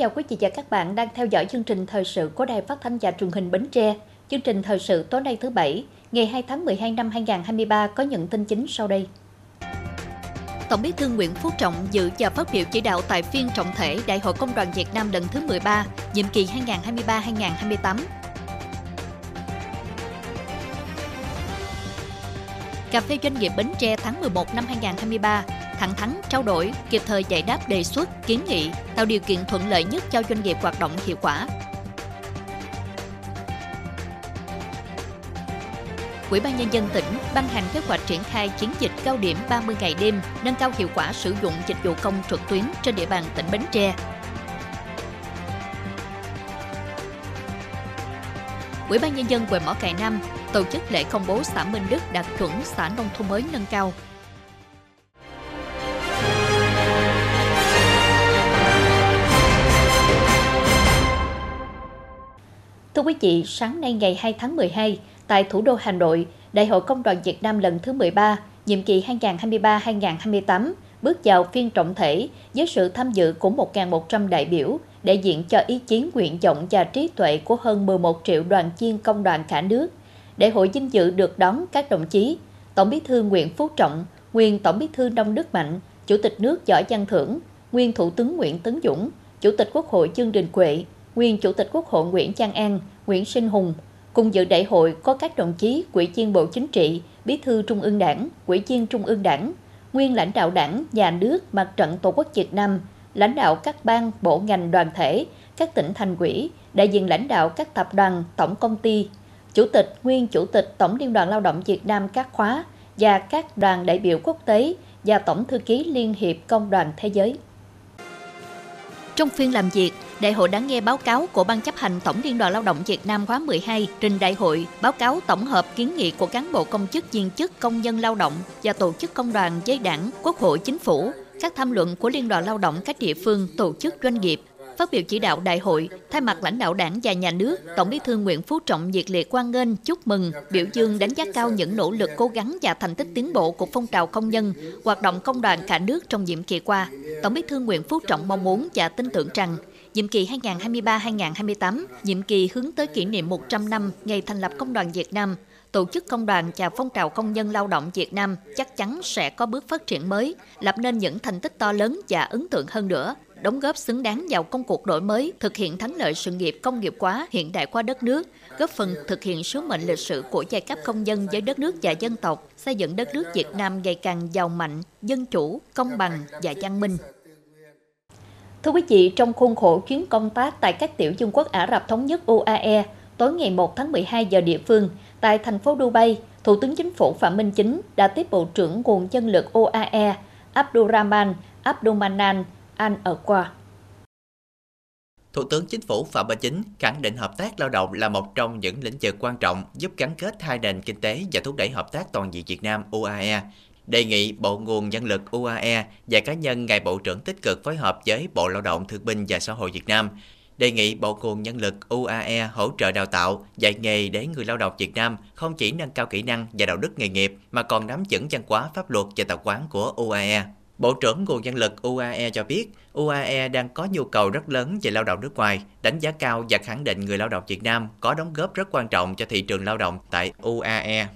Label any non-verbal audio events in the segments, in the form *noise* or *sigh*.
Chào quý vị và các bạn đang theo dõi chương trình thời sự của Đài Phát thanh và Truyền hình Bến Tre. Chương trình thời sự tối nay thứ Bảy, ngày 2 tháng 12 năm 2023 có những tin chính sau đây. Tổng bí thư Nguyễn Phú Trọng dự và phát biểu chỉ đạo tại phiên trọng thể Đại hội Công đoàn Việt Nam lần thứ 13, nhiệm kỳ 2023-2028. Cà phê doanh nghiệp Bến Tre tháng 11 năm 2023 thẳng thắn trao đổi, kịp thời giải đáp đề xuất, kiến nghị, tạo điều kiện thuận lợi nhất cho doanh nghiệp hoạt động hiệu quả. Ủy ban nhân dân tỉnh ban hành kế hoạch triển khai chiến dịch cao điểm 30 ngày đêm, nâng cao hiệu quả sử dụng dịch vụ công trực tuyến trên địa bàn tỉnh Bến Tre. Ủy ban nhân dân huyện Mỏ Cày Nam tổ chức lễ công bố xã Minh Đức đạt chuẩn xã nông thôn mới nâng cao Thưa quý vị, sáng nay ngày 2 tháng 12, tại thủ đô Hà Nội, Đại hội Công đoàn Việt Nam lần thứ 13, nhiệm kỳ 2023-2028, bước vào phiên trọng thể với sự tham dự của 1.100 đại biểu, đại diện cho ý kiến nguyện vọng và trí tuệ của hơn 11 triệu đoàn viên công đoàn cả nước. Đại hội vinh dự được đón các đồng chí Tổng bí thư Nguyễn Phú Trọng, nguyên Tổng bí thư Nông Đức Mạnh, Chủ tịch nước Võ Văn Thưởng, nguyên Thủ tướng Nguyễn Tấn Dũng, Chủ tịch Quốc hội Dương Đình quệ nguyên Chủ tịch Quốc hội Nguyễn Trang An, Nguyễn Sinh Hùng. Cùng dự đại hội có các đồng chí Ủy viên Bộ Chính trị, Bí thư Trung ương Đảng, Ủy viên Trung ương Đảng, nguyên lãnh đạo Đảng, Nhà nước, Mặt trận Tổ quốc Việt Nam, lãnh đạo các ban, bộ ngành đoàn thể, các tỉnh thành quỹ, đại diện lãnh đạo các tập đoàn, tổng công ty, chủ tịch, nguyên chủ tịch Tổng Liên đoàn Lao động Việt Nam các khóa và các đoàn đại biểu quốc tế và Tổng thư ký Liên hiệp Công đoàn Thế giới. Trong phiên làm việc, Đại hội đã nghe báo cáo của Ban chấp hành Tổng Liên đoàn Lao động Việt Nam khóa 12 trình đại hội báo cáo tổng hợp kiến nghị của cán bộ công chức viên chức công nhân lao động và tổ chức công đoàn với đảng, quốc hội, chính phủ, các tham luận của Liên đoàn Lao động các địa phương, tổ chức doanh nghiệp, Phát biểu chỉ đạo đại hội, thay mặt lãnh đạo đảng và nhà nước, Tổng bí thư Nguyễn Phú Trọng nhiệt liệt quan nghênh, chúc mừng, biểu dương đánh giá cao những nỗ lực cố gắng và thành tích tiến bộ của phong trào công nhân, hoạt động công đoàn cả nước trong nhiệm kỳ qua. Tổng bí thư Nguyễn Phú Trọng mong muốn và tin tưởng rằng nhiệm kỳ 2023-2028, nhiệm kỳ hướng tới kỷ niệm 100 năm ngày thành lập Công đoàn Việt Nam, tổ chức công đoàn và phong trào công nhân lao động Việt Nam chắc chắn sẽ có bước phát triển mới, lập nên những thành tích to lớn và ấn tượng hơn nữa, đóng góp xứng đáng vào công cuộc đổi mới, thực hiện thắng lợi sự nghiệp công nghiệp hóa, hiện đại hóa đất nước, góp phần thực hiện sứ mệnh lịch sử của giai cấp công nhân với đất nước và dân tộc, xây dựng đất nước Việt Nam ngày càng giàu mạnh, dân chủ, công bằng và văn minh. Thưa quý vị, trong khuôn khổ chuyến công tác tại các tiểu vương quốc Ả Rập Thống Nhất UAE, tối ngày 1 tháng 12 giờ địa phương, tại thành phố Dubai, Thủ tướng Chính phủ Phạm Minh Chính đã tiếp Bộ trưởng nguồn nhân lực UAE Abdurrahman Abdulmanan Al Aqwa. Thủ tướng Chính phủ Phạm Minh Chính khẳng định hợp tác lao động là một trong những lĩnh vực quan trọng giúp gắn kết hai nền kinh tế và thúc đẩy hợp tác toàn diện Việt Nam UAE đề nghị Bộ Nguồn Nhân lực UAE và cá nhân ngài Bộ trưởng tích cực phối hợp với Bộ Lao động Thương binh và Xã hội Việt Nam, đề nghị Bộ Nguồn Nhân lực UAE hỗ trợ đào tạo, dạy nghề để người lao động Việt Nam không chỉ nâng cao kỹ năng và đạo đức nghề nghiệp mà còn nắm vững văn hóa pháp luật và tập quán của UAE. Bộ trưởng Nguồn Nhân lực UAE cho biết, UAE đang có nhu cầu rất lớn về lao động nước ngoài, đánh giá cao và khẳng định người lao động Việt Nam có đóng góp rất quan trọng cho thị trường lao động tại UAE.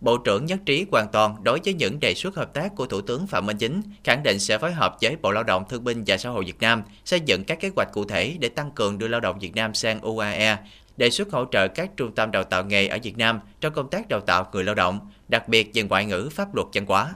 Bộ trưởng nhất trí hoàn toàn đối với những đề xuất hợp tác của Thủ tướng Phạm Minh Chính, khẳng định sẽ phối hợp với Bộ Lao động Thương binh và Xã hội Việt Nam xây dựng các kế hoạch cụ thể để tăng cường đưa lao động Việt Nam sang UAE, đề xuất hỗ trợ các trung tâm đào tạo nghề ở Việt Nam trong công tác đào tạo người lao động, đặc biệt về ngoại ngữ pháp luật văn hóa.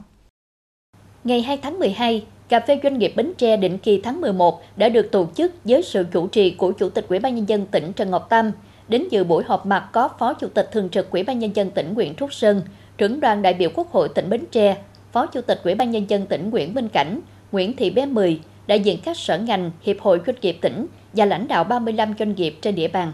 Ngày 2 tháng 12, Cà phê doanh nghiệp Bến Tre định kỳ tháng 11 đã được tổ chức với sự chủ trì của Chủ tịch Ủy ban nhân dân tỉnh Trần Ngọc Tâm, Đến dự buổi họp mặt có Phó Chủ tịch Thường trực Ủy ban Nhân dân tỉnh Nguyễn Trúc Sơn, trưởng đoàn đại biểu Quốc hội tỉnh Bến Tre, Phó Chủ tịch Ủy ban Nhân dân tỉnh Nguyễn Minh Cảnh, Nguyễn Thị Bé Mười, đại diện các sở ngành, Hiệp hội Doanh nghiệp tỉnh và lãnh đạo 35 doanh nghiệp trên địa bàn.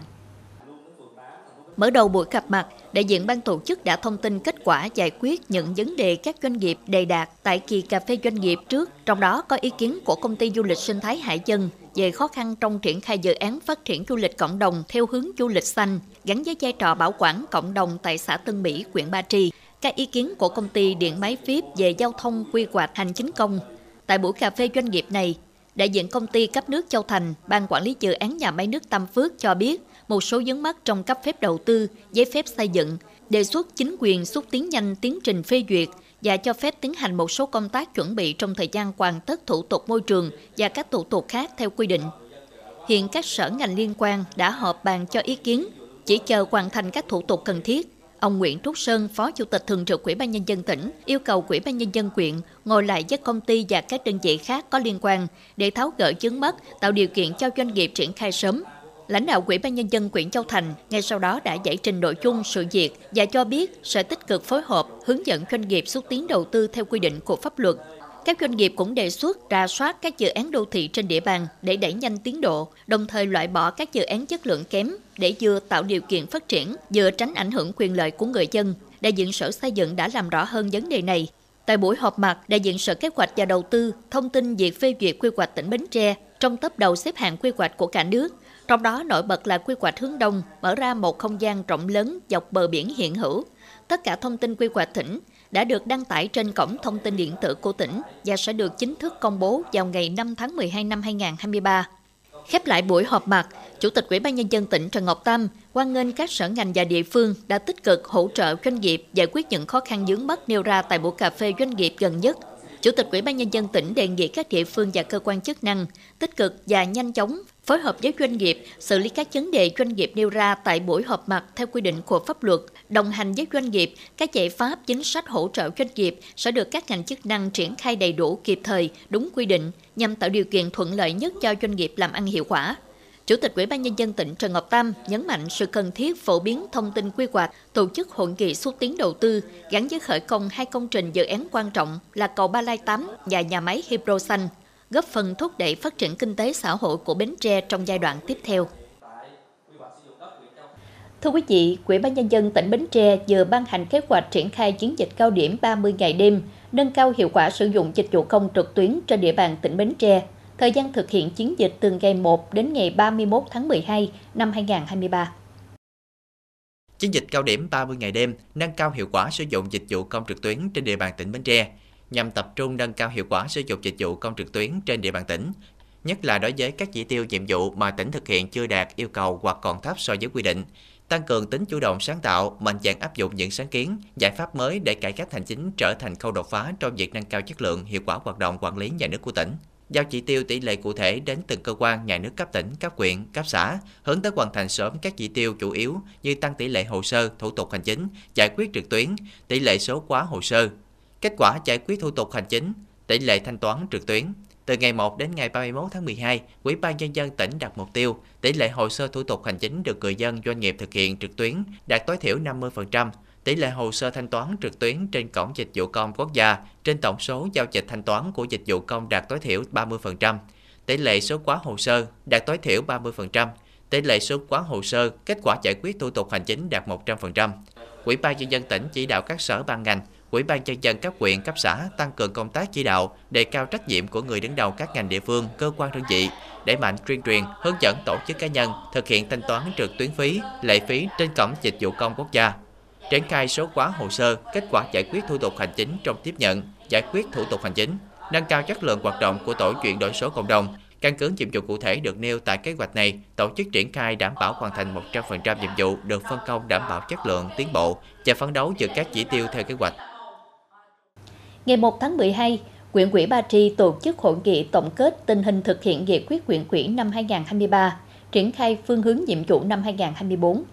Mở đầu buổi gặp mặt, đại diện ban tổ chức đã thông tin kết quả giải quyết những vấn đề các doanh nghiệp đề đạt tại kỳ cà phê doanh nghiệp trước, trong đó có ý kiến của công ty du lịch sinh thái Hải Dân về khó khăn trong triển khai dự án phát triển du lịch cộng đồng theo hướng du lịch xanh, gắn với vai trò bảo quản cộng đồng tại xã Tân Mỹ, huyện Ba Tri. Các ý kiến của công ty điện máy phíp về giao thông quy hoạch hành chính công. Tại buổi cà phê doanh nghiệp này, đại diện công ty cấp nước Châu Thành, ban quản lý dự án nhà máy nước Tâm Phước cho biết một số vướng mắc trong cấp phép đầu tư, giấy phép xây dựng, đề xuất chính quyền xúc tiến nhanh tiến trình phê duyệt và cho phép tiến hành một số công tác chuẩn bị trong thời gian hoàn tất thủ tục môi trường và các thủ tục khác theo quy định. Hiện các sở ngành liên quan đã họp bàn cho ý kiến, chỉ chờ hoàn thành các thủ tục cần thiết. Ông Nguyễn Trúc Sơn, Phó Chủ tịch Thường trực Ủy ban Nhân dân tỉnh, yêu cầu Ủy ban Nhân dân quyện ngồi lại với công ty và các đơn vị khác có liên quan để tháo gỡ vướng mất, tạo điều kiện cho doanh nghiệp triển khai sớm, Lãnh đạo Ủy ban Nhân dân quyện Châu Thành ngay sau đó đã giải trình nội dung sự việc và cho biết sẽ tích cực phối hợp hướng dẫn doanh nghiệp xúc tiến đầu tư theo quy định của pháp luật. Các doanh nghiệp cũng đề xuất ra soát các dự án đô thị trên địa bàn để đẩy nhanh tiến độ, đồng thời loại bỏ các dự án chất lượng kém để vừa tạo điều kiện phát triển, vừa tránh ảnh hưởng quyền lợi của người dân. Đại diện Sở Xây dựng đã làm rõ hơn vấn đề này. Tại buổi họp mặt, đại diện Sở Kế hoạch và Đầu tư thông tin việc phê duyệt quy hoạch tỉnh Bến Tre trong tấp đầu xếp hạng quy hoạch của cả nước – trong đó nổi bật là quy hoạch hướng đông, mở ra một không gian rộng lớn dọc bờ biển hiện hữu. Tất cả thông tin quy hoạch tỉnh đã được đăng tải trên cổng thông tin điện tử của tỉnh và sẽ được chính thức công bố vào ngày 5 tháng 12 năm 2023. Khép lại buổi họp mặt, Chủ tịch Ủy ban Nhân dân tỉnh Trần Ngọc Tam hoan nghênh các sở ngành và địa phương đã tích cực hỗ trợ doanh nghiệp giải quyết những khó khăn vướng mắt nêu ra tại buổi cà phê doanh nghiệp gần nhất Chủ tịch Ủy ban Nhân dân tỉnh đề nghị các địa phương và cơ quan chức năng tích cực và nhanh chóng phối hợp với doanh nghiệp xử lý các vấn đề doanh nghiệp nêu ra tại buổi họp mặt theo quy định của pháp luật, đồng hành với doanh nghiệp, các giải pháp chính sách hỗ trợ doanh nghiệp sẽ được các ngành chức năng triển khai đầy đủ kịp thời, đúng quy định nhằm tạo điều kiện thuận lợi nhất cho doanh nghiệp làm ăn hiệu quả. Chủ tịch Ủy ban Nhân dân tỉnh Trần Ngọc Tam nhấn mạnh sự cần thiết phổ biến thông tin quy hoạch, tổ chức hội nghị xúc tiến đầu tư gắn với khởi công hai công trình dự án quan trọng là cầu Ba Lai 8 và nhà máy Hydro Xanh, góp phần thúc đẩy phát triển kinh tế xã hội của Bến Tre trong giai đoạn tiếp theo. Thưa quý vị, Ủy ban Nhân dân tỉnh Bến Tre vừa ban hành kế hoạch triển khai chiến dịch cao điểm 30 ngày đêm, nâng cao hiệu quả sử dụng dịch vụ công trực tuyến trên địa bàn tỉnh Bến Tre Thời gian thực hiện chiến dịch từ ngày 1 đến ngày 31 tháng 12 năm 2023. Chiến dịch cao điểm 30 ngày đêm nâng cao hiệu quả sử dụng dịch vụ công trực tuyến trên địa bàn tỉnh Bến Tre nhằm tập trung nâng cao hiệu quả sử dụng dịch vụ công trực tuyến trên địa bàn tỉnh, nhất là đối với các chỉ tiêu nhiệm vụ mà tỉnh thực hiện chưa đạt yêu cầu hoặc còn thấp so với quy định, tăng cường tính chủ động sáng tạo, mạnh dạn áp dụng những sáng kiến, giải pháp mới để cải cách hành chính trở thành khâu đột phá trong việc nâng cao chất lượng, hiệu quả hoạt động quản lý nhà nước của tỉnh giao chỉ tiêu tỷ lệ cụ thể đến từng cơ quan nhà nước cấp tỉnh, cấp huyện, cấp xã, hướng tới hoàn thành sớm các chỉ tiêu chủ yếu như tăng tỷ lệ hồ sơ, thủ tục hành chính, giải quyết trực tuyến, tỷ lệ số quá hồ sơ, kết quả giải quyết thủ tục hành chính, tỷ lệ thanh toán trực tuyến. Từ ngày 1 đến ngày 31 tháng 12, Ủy ban nhân dân tỉnh đặt mục tiêu tỷ lệ hồ sơ thủ tục hành chính được người dân doanh nghiệp thực hiện trực tuyến đạt tối thiểu 50%, tỷ lệ hồ sơ thanh toán trực tuyến trên cổng dịch vụ công quốc gia trên tổng số giao dịch thanh toán của dịch vụ công đạt tối thiểu 30%, tỷ lệ số quá hồ sơ đạt tối thiểu 30%, tỷ lệ số quá hồ sơ kết quả giải quyết thủ tục hành chính đạt 100%. Ủy ban nhân dân tỉnh chỉ đạo các sở ban ngành, Ủy ban nhân dân các huyện cấp xã tăng cường công tác chỉ đạo, đề cao trách nhiệm của người đứng đầu các ngành địa phương, cơ quan đơn vị, đẩy mạnh tuyên truyền, hướng dẫn tổ chức cá nhân thực hiện thanh toán trực tuyến phí, lệ phí trên cổng dịch vụ công quốc gia triển khai số hóa hồ sơ, kết quả giải quyết thủ tục hành chính trong tiếp nhận, giải quyết thủ tục hành chính, nâng cao chất lượng hoạt động của tổ chuyển đổi số cộng đồng. Căn cứ nhiệm vụ cụ thể được nêu tại kế hoạch này, tổ chức triển khai đảm bảo hoàn thành 100% nhiệm vụ được phân công đảm bảo chất lượng, tiến bộ và phấn đấu vượt các chỉ tiêu theo kế hoạch. Ngày 1 tháng 12, Quyện quỹ Ba Tri tổ chức hội nghị tổng kết tình hình thực hiện nghị quyết quyện quỹ năm 2023, triển khai phương hướng nhiệm vụ năm 2024.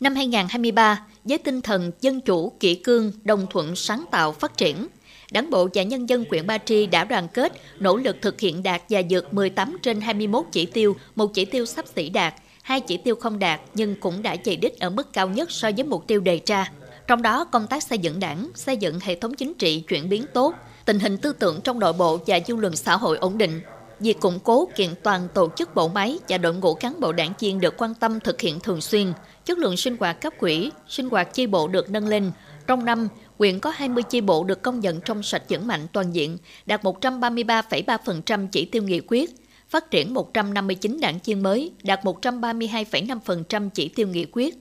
Năm 2023, với tinh thần dân chủ, kỷ cương, đồng thuận, sáng tạo, phát triển, Đảng bộ và nhân dân huyện Ba Tri đã đoàn kết, nỗ lực thực hiện đạt và vượt 18 trên 21 chỉ tiêu, một chỉ tiêu sắp xỉ đạt, hai chỉ tiêu không đạt nhưng cũng đã chạy đích ở mức cao nhất so với mục tiêu đề ra. Trong đó, công tác xây dựng đảng, xây dựng hệ thống chính trị chuyển biến tốt, tình hình tư tưởng trong nội bộ và dư luận xã hội ổn định, Việc củng cố kiện toàn tổ chức bộ máy và đội ngũ cán bộ đảng viên được quan tâm thực hiện thường xuyên, chất lượng sinh hoạt cấp quỹ, sinh hoạt chi bộ được nâng lên. Trong năm, huyện có 20 chi bộ được công nhận trong sạch vững mạnh toàn diện, đạt 133,3% chỉ tiêu nghị quyết, phát triển 159 đảng viên mới, đạt 132,5% chỉ tiêu nghị quyết.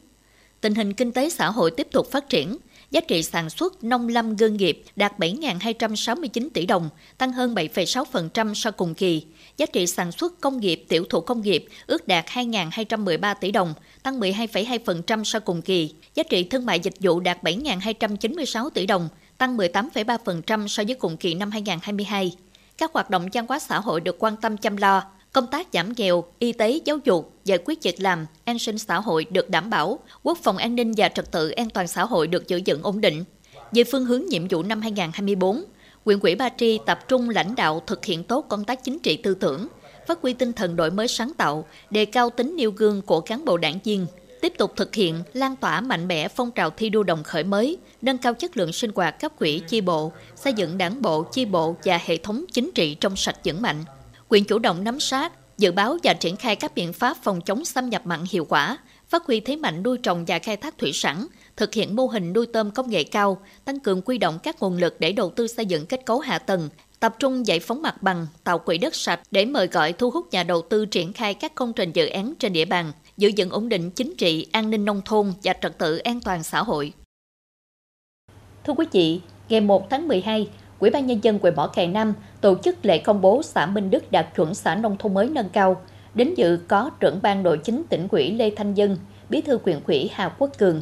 Tình hình kinh tế xã hội tiếp tục phát triển, Giá trị sản xuất nông lâm ngư nghiệp đạt 7.269 tỷ đồng, tăng hơn 7,6% so cùng kỳ. Giá trị sản xuất công nghiệp tiểu thủ công nghiệp ước đạt 2.213 tỷ đồng, tăng 12,2% so cùng kỳ. Giá trị thương mại dịch vụ đạt 7.296 tỷ đồng, tăng 18,3% so với cùng kỳ năm 2022. Các hoạt động văn hóa xã hội được quan tâm chăm lo, công tác giảm nghèo, y tế, giáo dục, giải quyết việc làm, an sinh xã hội được đảm bảo, quốc phòng an ninh và trật tự an toàn xã hội được giữ vững ổn định. Về phương hướng nhiệm vụ năm 2024, quyền quỹ Ba Tri tập trung lãnh đạo thực hiện tốt công tác chính trị tư tưởng, phát huy tinh thần đổi mới sáng tạo, đề cao tính nêu gương của cán bộ đảng viên, tiếp tục thực hiện lan tỏa mạnh mẽ phong trào thi đua đồng khởi mới, nâng cao chất lượng sinh hoạt cấp quỹ chi bộ, xây dựng đảng bộ, chi bộ và hệ thống chính trị trong sạch vững mạnh. Quyền chủ động nắm sát, dự báo và triển khai các biện pháp phòng chống xâm nhập mặn hiệu quả, phát huy thế mạnh nuôi trồng và khai thác thủy sản, thực hiện mô hình nuôi tôm công nghệ cao, tăng cường quy động các nguồn lực để đầu tư xây dựng kết cấu hạ tầng, tập trung giải phóng mặt bằng, tạo quỹ đất sạch để mời gọi thu hút nhà đầu tư triển khai các công trình dự án trên địa bàn, giữ vững ổn định chính trị, an ninh nông thôn và trật tự an toàn xã hội. Thưa quý vị, ngày 1 tháng 12, Ủy ban Nhân dân huyện Mỏ Cày Nam tổ chức lễ công bố xã Minh Đức đạt chuẩn xã nông thôn mới nâng cao. Đến dự có trưởng ban nội chính tỉnh ủy Lê Thanh Dân, bí thư huyện ủy Hà Quốc Cường.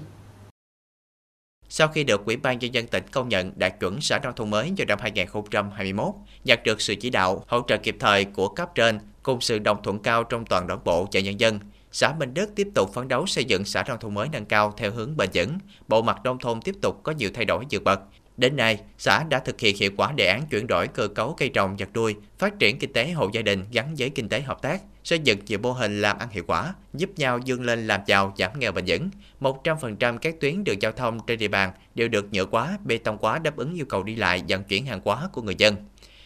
Sau khi được Ủy ban Nhân dân tỉnh công nhận đạt chuẩn xã nông thôn mới vào năm 2021, nhận được sự chỉ đạo, hỗ trợ kịp thời của cấp trên cùng sự đồng thuận cao trong toàn đảng bộ và nhân dân, xã Minh Đức tiếp tục phấn đấu xây dựng xã nông thôn mới nâng cao theo hướng bền vững. Bộ mặt nông thôn tiếp tục có nhiều thay đổi vượt bậc, Đến nay, xã đã thực hiện hiệu quả đề án chuyển đổi cơ cấu cây trồng vật nuôi, phát triển kinh tế hộ gia đình gắn với kinh tế hợp tác, xây dựng nhiều mô hình làm ăn hiệu quả, giúp nhau vươn lên làm giàu giảm nghèo bền vững. 100% các tuyến đường giao thông trên địa bàn đều được nhựa quá, bê tông quá đáp ứng yêu cầu đi lại vận chuyển hàng hóa của người dân.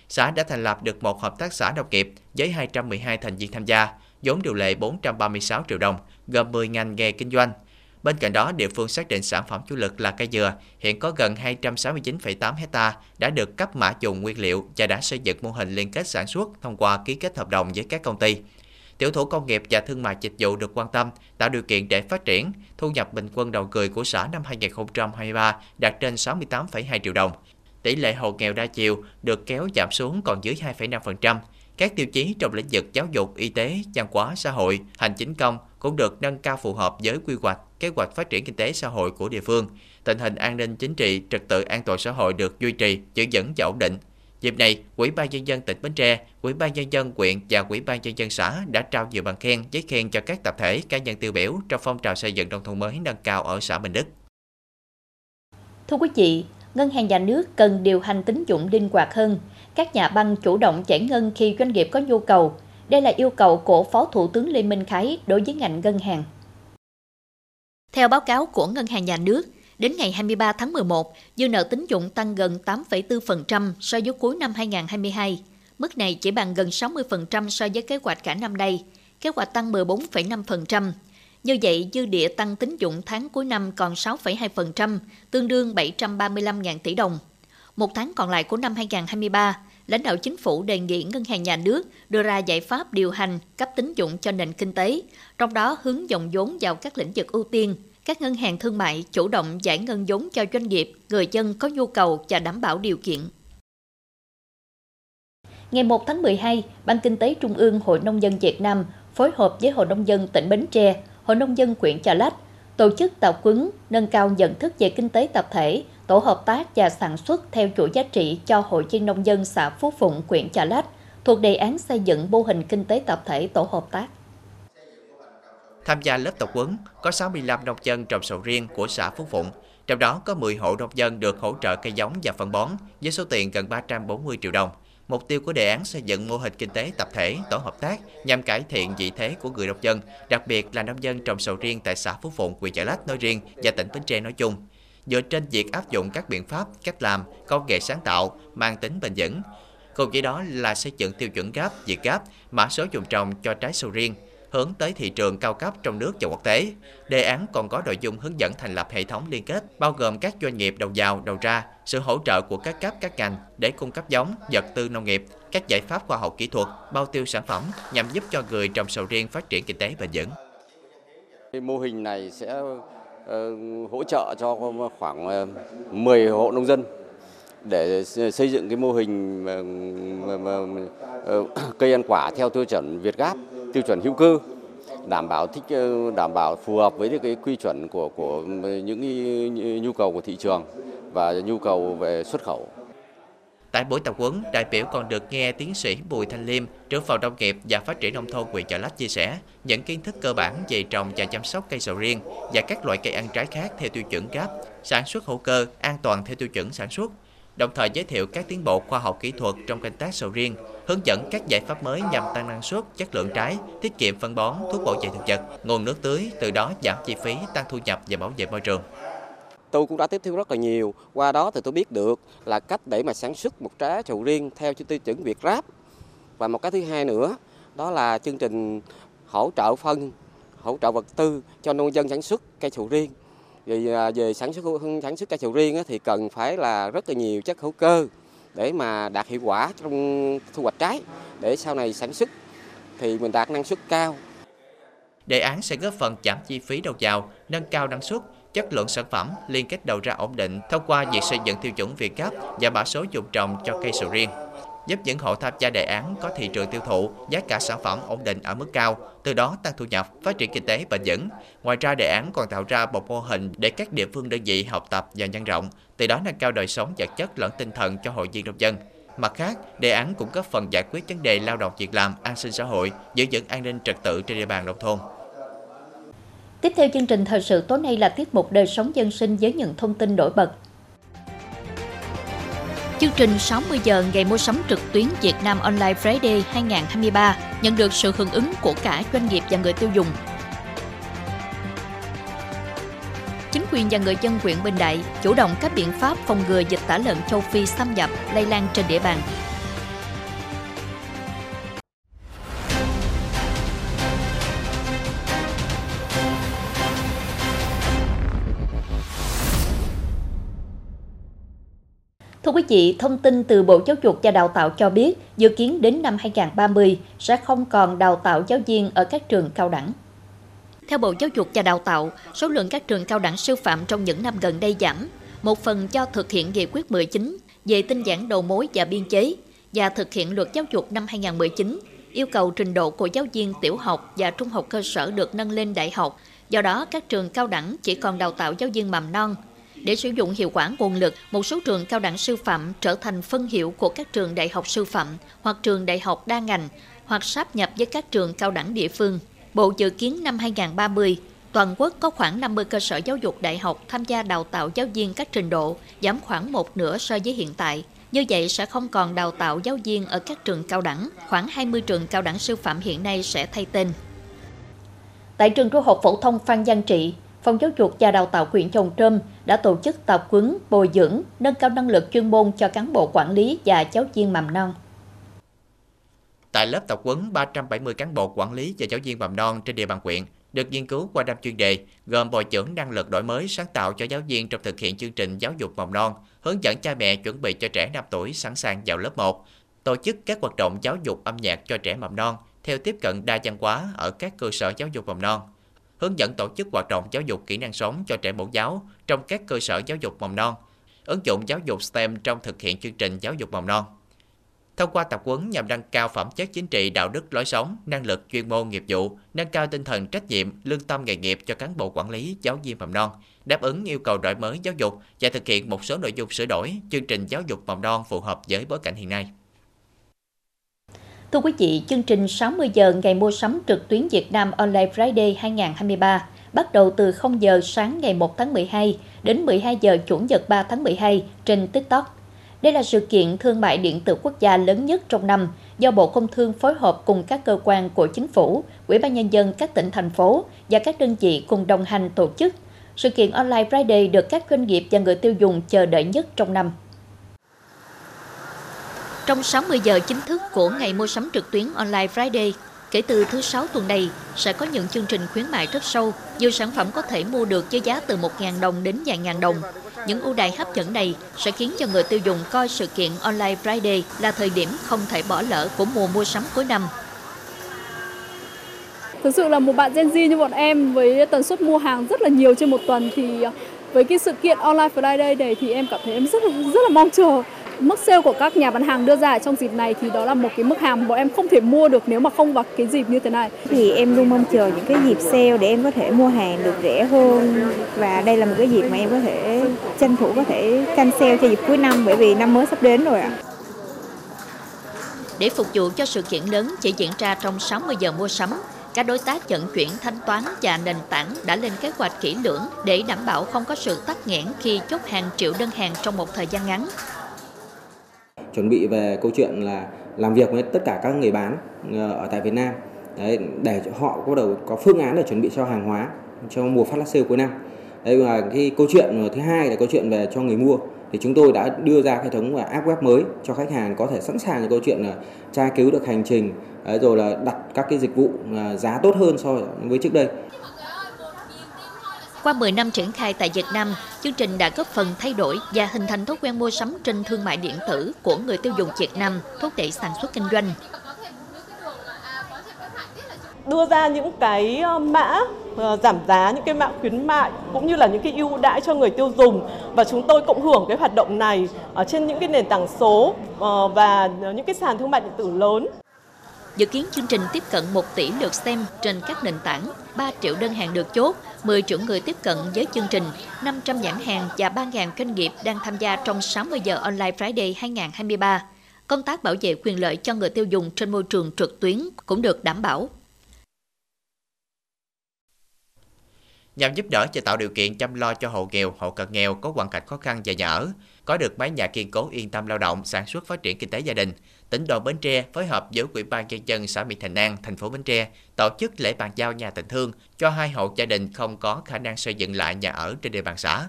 Xã đã thành lập được một hợp tác xã nông nghiệp với 212 thành viên tham gia, vốn điều lệ 436 triệu đồng, gồm 10 ngành nghề kinh doanh, Bên cạnh đó, địa phương xác định sản phẩm chủ lực là cây dừa, hiện có gần 269,8 hecta đã được cấp mã dùng nguyên liệu và đã xây dựng mô hình liên kết sản xuất thông qua ký kết hợp đồng với các công ty. Tiểu thủ công nghiệp và thương mại dịch vụ được quan tâm, tạo điều kiện để phát triển. Thu nhập bình quân đầu người của xã năm 2023 đạt trên 68,2 triệu đồng. Tỷ lệ hộ nghèo đa chiều được kéo giảm xuống còn dưới 2,5%. Các tiêu chí trong lĩnh vực giáo dục, y tế, văn hóa, xã hội, hành chính công cũng được nâng cao phù hợp với quy hoạch, kế hoạch phát triển kinh tế xã hội của địa phương. Tình hình an ninh chính trị, trật tự an toàn xã hội được duy trì, giữ vững và ổn định. Dịp này, Ủy ban nhân dân tỉnh Bến Tre, Ủy ban nhân dân huyện và Ủy ban nhân dân xã đã trao nhiều bằng khen, giấy khen cho các tập thể, cá nhân tiêu biểu trong phong trào xây dựng nông thôn mới nâng cao ở xã Bình Đức. Thưa quý vị, ngân hàng nhà nước cần điều hành tín dụng linh hoạt hơn, các nhà băng chủ động giải ngân khi doanh nghiệp có nhu cầu. Đây là yêu cầu của Phó Thủ tướng Lê Minh Khái đối với ngành ngân hàng. Theo báo cáo của Ngân hàng Nhà nước, đến ngày 23 tháng 11, dư nợ tín dụng tăng gần 8,4% so với cuối năm 2022. Mức này chỉ bằng gần 60% so với kế hoạch cả năm nay. Kế hoạch tăng 14,5%. Như vậy, dư địa tăng tín dụng tháng cuối năm còn 6,2%, tương đương 735.000 tỷ đồng. Một tháng còn lại của năm 2023, lãnh đạo chính phủ đề nghị ngân hàng nhà nước đưa ra giải pháp điều hành cấp tín dụng cho nền kinh tế, trong đó hướng dòng vốn vào các lĩnh vực ưu tiên. Các ngân hàng thương mại chủ động giải ngân vốn cho doanh nghiệp, người dân có nhu cầu và đảm bảo điều kiện. Ngày 1 tháng 12, Ban Kinh tế Trung ương Hội Nông dân Việt Nam phối hợp với Hội Nông dân tỉnh Bến Tre, Hội Nông dân huyện Chà Lách tổ chức tập huấn nâng cao nhận thức về kinh tế tập thể, tổ hợp tác và sản xuất theo chuỗi giá trị cho hội viên nông dân xã Phú Phụng, huyện Chợ Lách thuộc đề án xây dựng mô hình kinh tế tập thể tổ hợp tác. Tham gia lớp tập huấn có 65 nông dân trồng sầu riêng của xã Phú Phụng, trong đó có 10 hộ nông dân được hỗ trợ cây giống và phân bón với số tiền gần 340 triệu đồng. Mục tiêu của đề án xây dựng mô hình kinh tế tập thể, tổ hợp tác nhằm cải thiện vị thế của người nông dân, đặc biệt là nông dân trồng sầu riêng tại xã Phú Phụng, huyện Chợ Lách nói riêng và tỉnh Bến Tre nói chung. Dựa trên việc áp dụng các biện pháp, cách làm, công nghệ sáng tạo mang tính bền vững, cùng với đó là xây dựng tiêu chuẩn gáp, việt gáp, mã số dùng trồng cho trái sầu riêng, hướng tới thị trường cao cấp trong nước và quốc tế. Đề án còn có nội dung hướng dẫn thành lập hệ thống liên kết, bao gồm các doanh nghiệp đầu vào, đầu ra, sự hỗ trợ của các cấp các ngành để cung cấp giống, vật tư nông nghiệp, các giải pháp khoa học kỹ thuật, bao tiêu sản phẩm nhằm giúp cho người trồng sầu riêng phát triển kinh tế bền vững. Mô hình này sẽ Ờ, hỗ trợ cho khoảng ờ, 10 hộ nông dân để xây dựng cái mô hình ờ, *clears throat* cây ăn quả theo tiêu chuẩn Việt Gáp, tiêu chuẩn hữu cơ đảm bảo thích đảm bảo phù hợp với cái quy chuẩn của của những nhu cầu của thị trường và nhu cầu về xuất khẩu. Tại buổi tập huấn, đại biểu còn được nghe tiến sĩ Bùi Thanh Liêm, trưởng phòng nông nghiệp và phát triển nông thôn huyện Chợ Lách chia sẻ những kiến thức cơ bản về trồng và chăm sóc cây sầu riêng và các loại cây ăn trái khác theo tiêu chuẩn GAP, sản xuất hữu cơ, an toàn theo tiêu chuẩn sản xuất, đồng thời giới thiệu các tiến bộ khoa học kỹ thuật trong canh tác sầu riêng, hướng dẫn các giải pháp mới nhằm tăng năng suất, chất lượng trái, tiết kiệm phân bón, thuốc bảo vệ thực vật, nguồn nước tưới, từ đó giảm chi phí, tăng thu nhập và bảo vệ môi trường tôi cũng đã tiếp thu rất là nhiều. Qua đó thì tôi biết được là cách để mà sản xuất một trái sầu riêng theo tiêu chuẩn Việt Ráp. Và một cái thứ hai nữa đó là chương trình hỗ trợ phân hỗ trợ vật tư cho nông dân sản xuất cây sầu riêng. Về à, về sản xuất sản xuất cây sầu riêng thì cần phải là rất là nhiều chất hữu cơ để mà đạt hiệu quả trong thu hoạch trái để sau này sản xuất thì mình đạt năng suất cao. Đề án sẽ góp phần giảm chi phí đầu vào, nâng cao năng suất, chất lượng sản phẩm, liên kết đầu ra ổn định thông qua việc xây dựng tiêu chuẩn Việt Gáp và mã số dùng trồng cho cây sầu riêng giúp những hộ tham gia đề án có thị trường tiêu thụ, giá cả sản phẩm ổn định ở mức cao, từ đó tăng thu nhập, phát triển kinh tế bền vững. Ngoài ra, đề án còn tạo ra một mô hình để các địa phương đơn vị học tập và nhân rộng, từ đó nâng cao đời sống vật chất lẫn tinh thần cho hội viên nông dân. Mặt khác, đề án cũng góp phần giải quyết vấn đề lao động việc làm, an sinh xã hội, giữ vững an ninh trật tự trên địa bàn nông thôn. Tiếp theo chương trình thời sự tối nay là tiết mục đời sống dân sinh với những thông tin nổi bật. Chương trình 60 giờ ngày mua sắm trực tuyến Việt Nam Online Friday 2023 nhận được sự hưởng ứng của cả doanh nghiệp và người tiêu dùng. Chính quyền và người dân huyện Bình Đại chủ động các biện pháp phòng ngừa dịch tả lợn châu Phi xâm nhập lây lan trên địa bàn. Thưa quý vị, thông tin từ Bộ Giáo dục và Đào tạo cho biết, dự kiến đến năm 2030 sẽ không còn đào tạo giáo viên ở các trường cao đẳng. Theo Bộ Giáo dục và Đào tạo, số lượng các trường cao đẳng sư phạm trong những năm gần đây giảm, một phần do thực hiện nghị quyết 19 về tinh giản đầu mối và biên chế và thực hiện luật giáo dục năm 2019 yêu cầu trình độ của giáo viên tiểu học và trung học cơ sở được nâng lên đại học. Do đó, các trường cao đẳng chỉ còn đào tạo giáo viên mầm non, để sử dụng hiệu quả nguồn lực, một số trường cao đẳng sư phạm trở thành phân hiệu của các trường đại học sư phạm hoặc trường đại học đa ngành hoặc sáp nhập với các trường cao đẳng địa phương. Bộ dự kiến năm 2030, toàn quốc có khoảng 50 cơ sở giáo dục đại học tham gia đào tạo giáo viên các trình độ, giảm khoảng một nửa so với hiện tại. Như vậy sẽ không còn đào tạo giáo viên ở các trường cao đẳng, khoảng 20 trường cao đẳng sư phạm hiện nay sẽ thay tên. Tại trường trung học phổ thông Phan Giang Trị, Phòng Giáo dục và Đào tạo huyện Chồng Trâm đã tổ chức tập huấn, bồi dưỡng, nâng cao năng lực chuyên môn cho cán bộ quản lý và giáo viên mầm non. Tại lớp tập huấn, 370 cán bộ quản lý và giáo viên mầm non trên địa bàn huyện được nghiên cứu qua năm chuyên đề, gồm bồi dưỡng năng lực đổi mới sáng tạo cho giáo viên trong thực hiện chương trình giáo dục mầm non, hướng dẫn cha mẹ chuẩn bị cho trẻ 5 tuổi sẵn sàng vào lớp 1, tổ chức các hoạt động giáo dục âm nhạc cho trẻ mầm non theo tiếp cận đa văn hóa ở các cơ sở giáo dục mầm non, hướng dẫn tổ chức hoạt động giáo dục kỹ năng sống cho trẻ mẫu giáo trong các cơ sở giáo dục mầm non, ứng dụng giáo dục STEM trong thực hiện chương trình giáo dục mầm non. Thông qua tập huấn nhằm nâng cao phẩm chất chính trị, đạo đức, lối sống, năng lực chuyên môn nghiệp vụ, nâng cao tinh thần trách nhiệm, lương tâm nghề nghiệp cho cán bộ quản lý, giáo viên mầm non, đáp ứng yêu cầu đổi mới giáo dục và thực hiện một số nội dung sửa đổi chương trình giáo dục mầm non phù hợp với bối cảnh hiện nay. Thưa quý vị, chương trình 60 giờ ngày mua sắm trực tuyến Việt Nam Online Friday 2023 bắt đầu từ 0 giờ sáng ngày 1 tháng 12 đến 12 giờ Chủ nhật 3 tháng 12 trên TikTok. Đây là sự kiện thương mại điện tử quốc gia lớn nhất trong năm do Bộ Công Thương phối hợp cùng các cơ quan của chính phủ, Ủy ban Nhân dân các tỉnh, thành phố và các đơn vị cùng đồng hành tổ chức. Sự kiện Online Friday được các doanh nghiệp và người tiêu dùng chờ đợi nhất trong năm. Trong 60 giờ chính thức của ngày mua sắm trực tuyến Online Friday, kể từ thứ sáu tuần này sẽ có những chương trình khuyến mại rất sâu. Nhiều sản phẩm có thể mua được với giá từ 1.000 đồng đến vài ngàn đồng. Những ưu đãi hấp dẫn này sẽ khiến cho người tiêu dùng coi sự kiện Online Friday là thời điểm không thể bỏ lỡ của mùa mua sắm cuối năm. Thực sự là một bạn Gen Z như bọn em với tần suất mua hàng rất là nhiều trên một tuần thì với cái sự kiện Online Friday này thì em cảm thấy em rất là rất là mong chờ mức sale của các nhà bán hàng đưa ra trong dịp này thì đó là một cái mức hàng bọn em không thể mua được nếu mà không vào cái dịp như thế này. Thì em luôn mong chờ những cái dịp sale để em có thể mua hàng được rẻ hơn và đây là một cái dịp mà em có thể tranh thủ có thể canh sale cho dịp cuối năm bởi vì năm mới sắp đến rồi ạ. Để phục vụ cho sự kiện lớn chỉ diễn ra trong 60 giờ mua sắm, các đối tác vận chuyển thanh toán và nền tảng đã lên kế hoạch kỹ lưỡng để đảm bảo không có sự tắc nghẽn khi chốt hàng triệu đơn hàng trong một thời gian ngắn chuẩn bị về câu chuyện là làm việc với tất cả các người bán ờ, ở tại Việt Nam. Đấy, để họ có đầu có phương án để chuẩn bị cho hàng hóa cho mùa phát sale cuối năm. Đây là cái câu chuyện thứ hai là câu chuyện về cho người mua. Thì chúng tôi đã đưa ra hệ thống và app web mới cho khách hàng có thể sẵn sàng cho câu chuyện là tra cứu được hành trình rồi là đặt các cái dịch vụ ờ, giá tốt hơn so với trước đây qua 10 năm triển khai tại Việt Nam, chương trình đã góp phần thay đổi và hình thành thói quen mua sắm trên thương mại điện tử của người tiêu dùng Việt Nam, thúc đẩy sản xuất kinh doanh. Đưa ra những cái ờ, mã ờ, giảm giá, những cái mã khuyến mại cũng như là những cái ưu đãi cho người tiêu dùng và chúng tôi cộng hưởng cái hoạt động này ở trên những cái nền tảng số ờ, và những cái sàn thương mại điện tử lớn. Dự kiến chương trình tiếp cận 1 tỷ lượt xem trên các nền tảng, 3 triệu đơn hàng được chốt, 10 triệu người tiếp cận với chương trình, 500 nhãn hàng và 3.000 doanh nghiệp đang tham gia trong 60 giờ Online Friday 2023. Công tác bảo vệ quyền lợi cho người tiêu dùng trên môi trường trực tuyến cũng được đảm bảo. Nhằm giúp đỡ và tạo điều kiện chăm lo cho hộ nghèo, hộ cận nghèo có hoàn cảnh khó khăn và nhà ở, có được mái nhà kiên cố yên tâm lao động, sản xuất phát triển kinh tế gia đình, tỉnh đoàn Bến Tre phối hợp với Ủy ban nhân dân xã Mỹ Thành An, thành phố Bến Tre tổ chức lễ bàn giao nhà tình thương cho hai hộ gia đình không có khả năng xây dựng lại nhà ở trên địa bàn xã.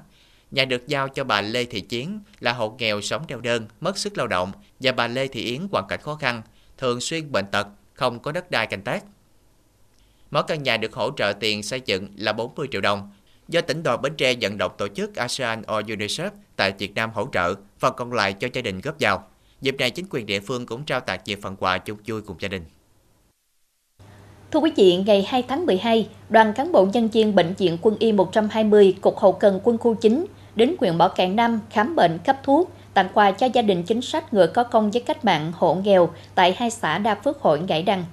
Nhà được giao cho bà Lê Thị Chiến là hộ nghèo sống đeo đơn, mất sức lao động và bà Lê Thị Yến hoàn cảnh khó khăn, thường xuyên bệnh tật, không có đất đai canh tác. Mỗi căn nhà được hỗ trợ tiền xây dựng là 40 triệu đồng, do tỉnh đoàn Bến Tre vận động tổ chức ASEAN or UNICEF tại Việt Nam hỗ trợ, phần còn lại cho gia đình góp vào. Dịp này, chính quyền địa phương cũng trao tặng nhiều phần quà chung vui cùng gia đình. Thưa quý vị, ngày 2 tháng 12, đoàn cán bộ nhân viên Bệnh viện Quân y 120, Cục Hậu cần Quân khu 9 đến huyện Bảo Cạn Nam khám bệnh cấp thuốc, tặng quà cho gia đình chính sách người có công với cách mạng hộ nghèo tại hai xã Đa Phước Hội Ngãi Đăng.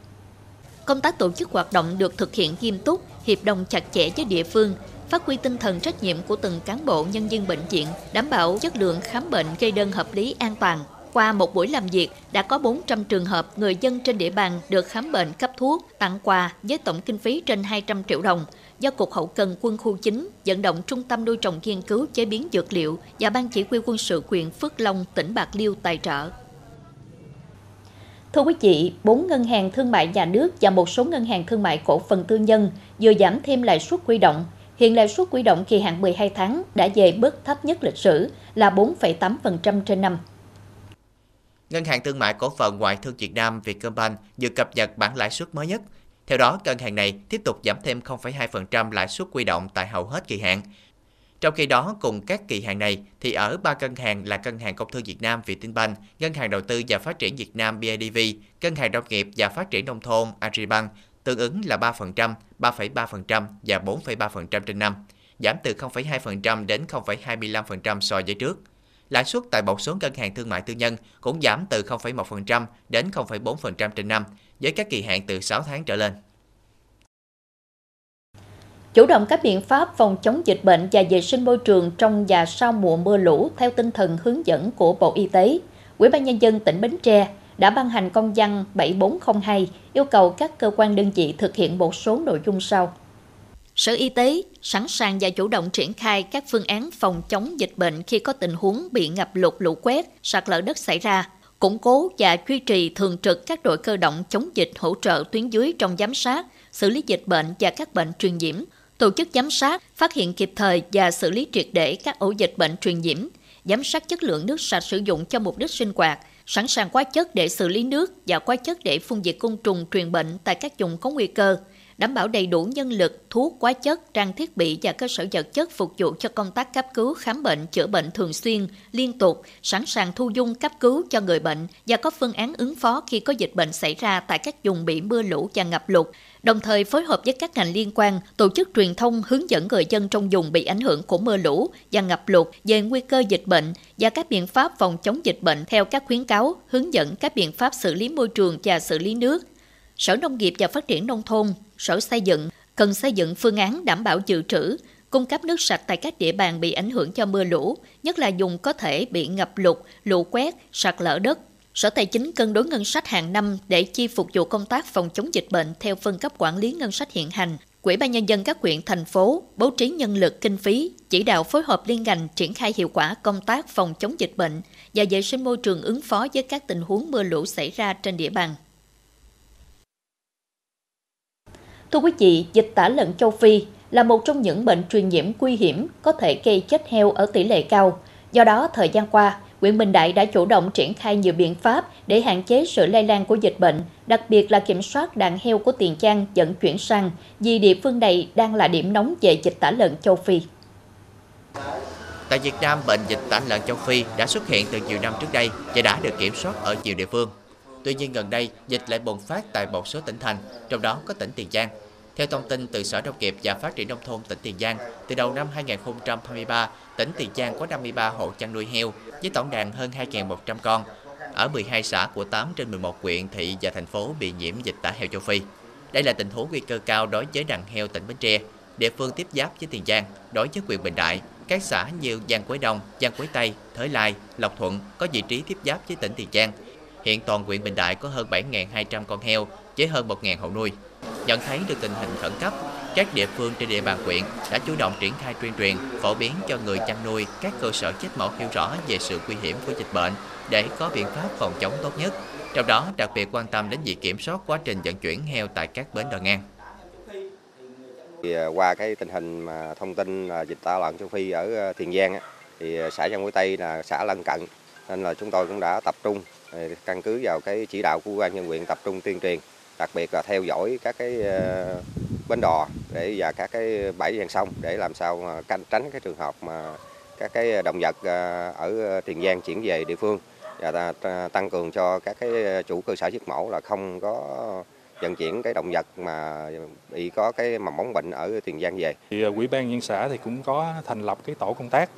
Công tác tổ chức hoạt động được thực hiện nghiêm túc, hiệp đồng chặt chẽ với địa phương, phát huy tinh thần trách nhiệm của từng cán bộ nhân viên bệnh viện, đảm bảo chất lượng khám bệnh gây đơn hợp lý an toàn, qua một buổi làm việc, đã có 400 trường hợp người dân trên địa bàn được khám bệnh cấp thuốc, tặng quà với tổng kinh phí trên 200 triệu đồng do Cục Hậu cần Quân khu 9 vận động Trung tâm nuôi trồng nghiên cứu chế biến dược liệu và Ban Chỉ huy quân sự quyền Phước Long, tỉnh Bạc Liêu tài trợ. Thưa quý vị, bốn ngân hàng thương mại nhà nước và một số ngân hàng thương mại cổ phần tư nhân vừa giảm thêm lãi suất huy động. Hiện lãi suất quy động kỳ hạn 12 tháng đã về mức thấp nhất lịch sử là 4,8% trên năm. Ngân hàng Thương mại Cổ phần Ngoại thương Việt Nam Vietcombank vừa cập nhật bản lãi suất mới nhất. Theo đó, ngân hàng này tiếp tục giảm thêm 0,2% lãi suất quy động tại hầu hết kỳ hạn. Trong khi đó, cùng các kỳ hạn này, thì ở ba ngân hàng là Ngân hàng Công thương Việt Nam Vietinbank, Ngân hàng Đầu tư và Phát triển Việt Nam BIDV, Ngân hàng Nông nghiệp và Phát triển Nông thôn Agribank, tương ứng là 3%, 3,3% và 4,3% trên năm, giảm từ 0,2% đến 0,25% so với trước. Lãi suất tại một số ngân hàng thương mại tư nhân cũng giảm từ 0,1% đến 0,4% trên năm, với các kỳ hạn từ 6 tháng trở lên. Chủ động các biện pháp phòng chống dịch bệnh và vệ sinh môi trường trong và sau mùa mưa lũ theo tinh thần hướng dẫn của Bộ Y tế, Ủy ban Nhân dân tỉnh Bến Tre đã ban hành công văn 7402 yêu cầu các cơ quan đơn vị thực hiện một số nội dung sau. Sở Y tế sẵn sàng và chủ động triển khai các phương án phòng chống dịch bệnh khi có tình huống bị ngập lụt lũ quét, sạt lở đất xảy ra, củng cố và duy trì thường trực các đội cơ động chống dịch hỗ trợ tuyến dưới trong giám sát, xử lý dịch bệnh và các bệnh truyền nhiễm, tổ chức giám sát, phát hiện kịp thời và xử lý triệt để các ổ dịch bệnh truyền nhiễm, giám sát chất lượng nước sạch sử dụng cho mục đích sinh hoạt, sẵn sàng hóa chất để xử lý nước và hóa chất để phun diệt côn trùng truyền bệnh tại các vùng có nguy cơ, đảm bảo đầy đủ nhân lực, thuốc, quá chất, trang thiết bị và cơ sở vật chất phục vụ cho công tác cấp cứu, khám bệnh, chữa bệnh thường xuyên, liên tục, sẵn sàng thu dung cấp cứu cho người bệnh và có phương án ứng phó khi có dịch bệnh xảy ra tại các vùng bị mưa lũ và ngập lụt, đồng thời phối hợp với các ngành liên quan tổ chức truyền thông hướng dẫn người dân trong vùng bị ảnh hưởng của mưa lũ và ngập lụt về nguy cơ dịch bệnh và các biện pháp phòng chống dịch bệnh theo các khuyến cáo, hướng dẫn các biện pháp xử lý môi trường và xử lý nước. Sở Nông nghiệp và Phát triển Nông thôn, Sở Xây dựng cần xây dựng phương án đảm bảo dự trữ, cung cấp nước sạch tại các địa bàn bị ảnh hưởng do mưa lũ, nhất là vùng có thể bị ngập lụt, lũ quét, sạt lở đất, Sở Tài chính cân đối ngân sách hàng năm để chi phục vụ công tác phòng chống dịch bệnh theo phân cấp quản lý ngân sách hiện hành. Quỹ ban nhân dân các huyện thành phố bố trí nhân lực kinh phí, chỉ đạo phối hợp liên ngành triển khai hiệu quả công tác phòng chống dịch bệnh và vệ sinh môi trường ứng phó với các tình huống mưa lũ xảy ra trên địa bàn. Thưa quý vị, dịch tả lợn châu Phi là một trong những bệnh truyền nhiễm nguy hiểm có thể gây chết heo ở tỷ lệ cao. Do đó, thời gian qua, Nguyễn Bình Đại đã chủ động triển khai nhiều biện pháp để hạn chế sự lây lan của dịch bệnh, đặc biệt là kiểm soát đàn heo của Tiền Giang dẫn chuyển sang, vì địa phương này đang là điểm nóng về dịch tả lợn châu Phi. Tại Việt Nam, bệnh dịch tả lợn châu Phi đã xuất hiện từ nhiều năm trước đây và đã được kiểm soát ở nhiều địa phương. Tuy nhiên gần đây, dịch lại bùng phát tại một số tỉnh thành, trong đó có tỉnh Tiền Giang. Theo thông tin từ Sở Nông nghiệp và Phát triển Nông thôn tỉnh Tiền Giang, từ đầu năm 2023, tỉnh Tiền Giang có 53 hộ chăn nuôi heo với tổng đàn hơn 2.100 con. Ở 12 xã của 8 trên 11 huyện, thị và thành phố bị nhiễm dịch tả heo châu Phi. Đây là tình huống nguy cơ cao đối với đàn heo tỉnh Bến Tre, địa phương tiếp giáp với Tiền Giang, đối với huyện Bình Đại. Các xã như Giang Quế Đông, Giang Quế Tây, Thới Lai, Lộc Thuận có vị trí tiếp giáp với tỉnh Tiền Giang. Hiện toàn huyện Bình Đại có hơn 7.200 con heo với hơn 1.000 hộ nuôi. Nhận thấy được tình hình khẩn cấp, các địa phương trên địa bàn huyện đã chủ động triển khai tuyên truyền, phổ biến cho người chăn nuôi các cơ sở chết mổ hiểu rõ về sự nguy hiểm của dịch bệnh để có biện pháp phòng chống tốt nhất. Trong đó đặc biệt quan tâm đến việc kiểm soát quá trình vận chuyển heo tại các bến đò ngang. Thì à, qua cái tình hình mà thông tin là dịch tả lợn châu Phi ở à, Tiền Giang thì à, xã Giang Quế Tây là xã lân cận nên là chúng tôi cũng đã tập trung căn cứ vào cái chỉ đạo của ban nhân huyện tập trung tuyên truyền đặc biệt là theo dõi các cái ờ, bến đò để, và các cái bãi ven sông để làm sao mà canh, tránh cái trường hợp mà các cái động vật ờ, ở Tiền Giang chuyển về địa phương và tăng cường cho các cái chủ cơ sở giết mổ là không có vận chuyển cái động vật mà bị có cái mầm móng bệnh ở Tiền Giang về. Thì ờ, Ủy ban nhân xã thì cũng có thành lập cái tổ công tác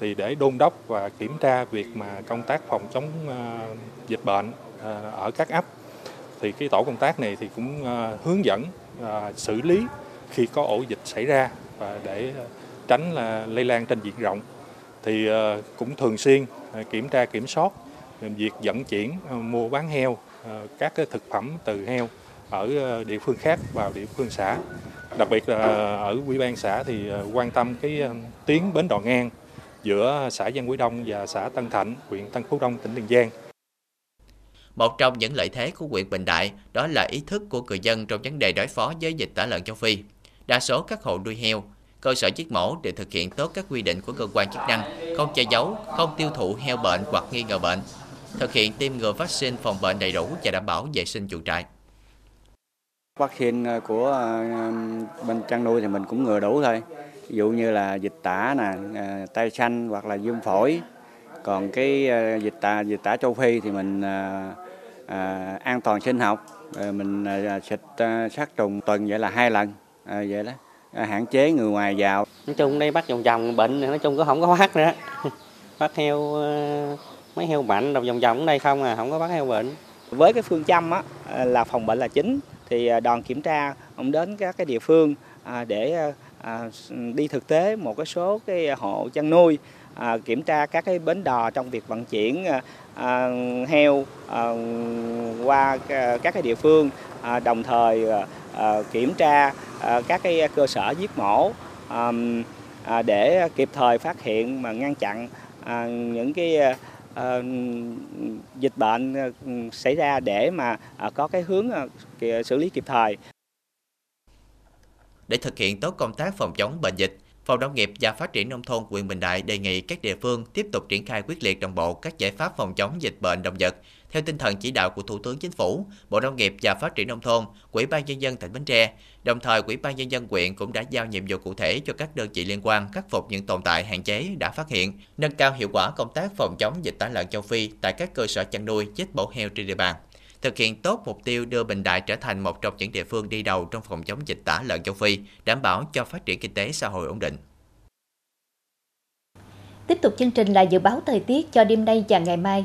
thì để đôn đốc và kiểm tra việc mà công tác phòng chống dịch bệnh ở các ấp thì cái tổ công tác này thì cũng uh, hướng dẫn uh, xử lý khi có ổ dịch xảy ra và để tránh là lây lan trên diện rộng thì ờ, cũng thường xuyên kiểm tra kiểm soát việc vận chuyển mua bán heo các cái thực phẩm từ heo ở địa phương khác vào địa phương xã đặc biệt là ở ủy ban xã thì quan tâm cái tuyến bến đò ngang giữa xã Giang Quý Đông và xã Tân Thạnh, huyện Tân Phú Đông, tỉnh Tiền Giang. Một trong những lợi thế của huyện Bình Đại đó là ý thức của người dân trong vấn đề đối phó với dịch tả lợn châu Phi. Đa số các hộ nuôi heo, cơ sở giết mổ đều thực hiện tốt các quy định của cơ quan chức năng, không che giấu, không tiêu thụ heo bệnh hoặc nghi ngờ bệnh, thực hiện tiêm ngừa vaccine phòng bệnh đầy đủ và đảm bảo vệ sinh chuồng trại. Vaccine à, của à, à, bên chăn nuôi thì mình cũng ngừa đủ thôi. Ví dụ như là dịch tả nè, tay xanh hoặc là viêm phổi. Còn cái dịch tả dịch tả châu Phi thì mình à, an toàn sinh học. Rồi mình à, xịt à, sát trùng tuần vậy là hai lần. À, vậy đó. À, hạn chế người ngoài vào. Nói chung đây bắt vòng vòng bệnh nói chung cũng không có phát nữa. *laughs* Bắt heo à, mấy heo bệnh đầu vòng vòng ở đây không à không có bắt heo bệnh. Với cái phương châm á, à, là phòng bệnh là chính thì à, đoàn kiểm tra ông đến các cái địa phương để đi thực tế một cái số cái hộ chăn nuôi À, kiểm tra các cái bến đò trong việc vận chuyển À, à heo à, qua à, các cái địa phương à, đồng thời kiểm tra các cái cơ sở giết mổ để kịp thời phát hiện mà ngăn chặn những cái dịch bệnh xảy ra để mà có cái hướng xử lý kịp thời. Để thực hiện tốt công tác phòng chống bệnh dịch, Phòng Nông nghiệp và Phát triển Nông thôn huyện Bình Đại đề nghị các địa phương tiếp tục triển khai quyết liệt đồng bộ các giải pháp phòng chống dịch bệnh động vật theo tinh thần chỉ đạo của Thủ tướng Chính phủ, Bộ Nông nghiệp và Phát triển Nông thôn, Ủy ban Nhân dân tỉnh Bến Tre. Đồng thời, Ủy ban Nhân dân quyện cũng đã giao nhiệm vụ cụ thể cho các đơn vị liên quan khắc phục những tồn tại hạn chế đã phát hiện, nâng cao hiệu quả công tác phòng chống dịch tả lợn châu Phi tại các cơ sở chăn nuôi giết mổ heo trên địa bàn thực hiện tốt mục tiêu đưa Bình Đại trở thành một trong những địa phương đi đầu trong phòng chống dịch tả lợn châu Phi, đảm bảo cho phát triển kinh tế xã hội ổn định. Tiếp tục chương trình là dự báo thời tiết cho đêm nay và ngày mai.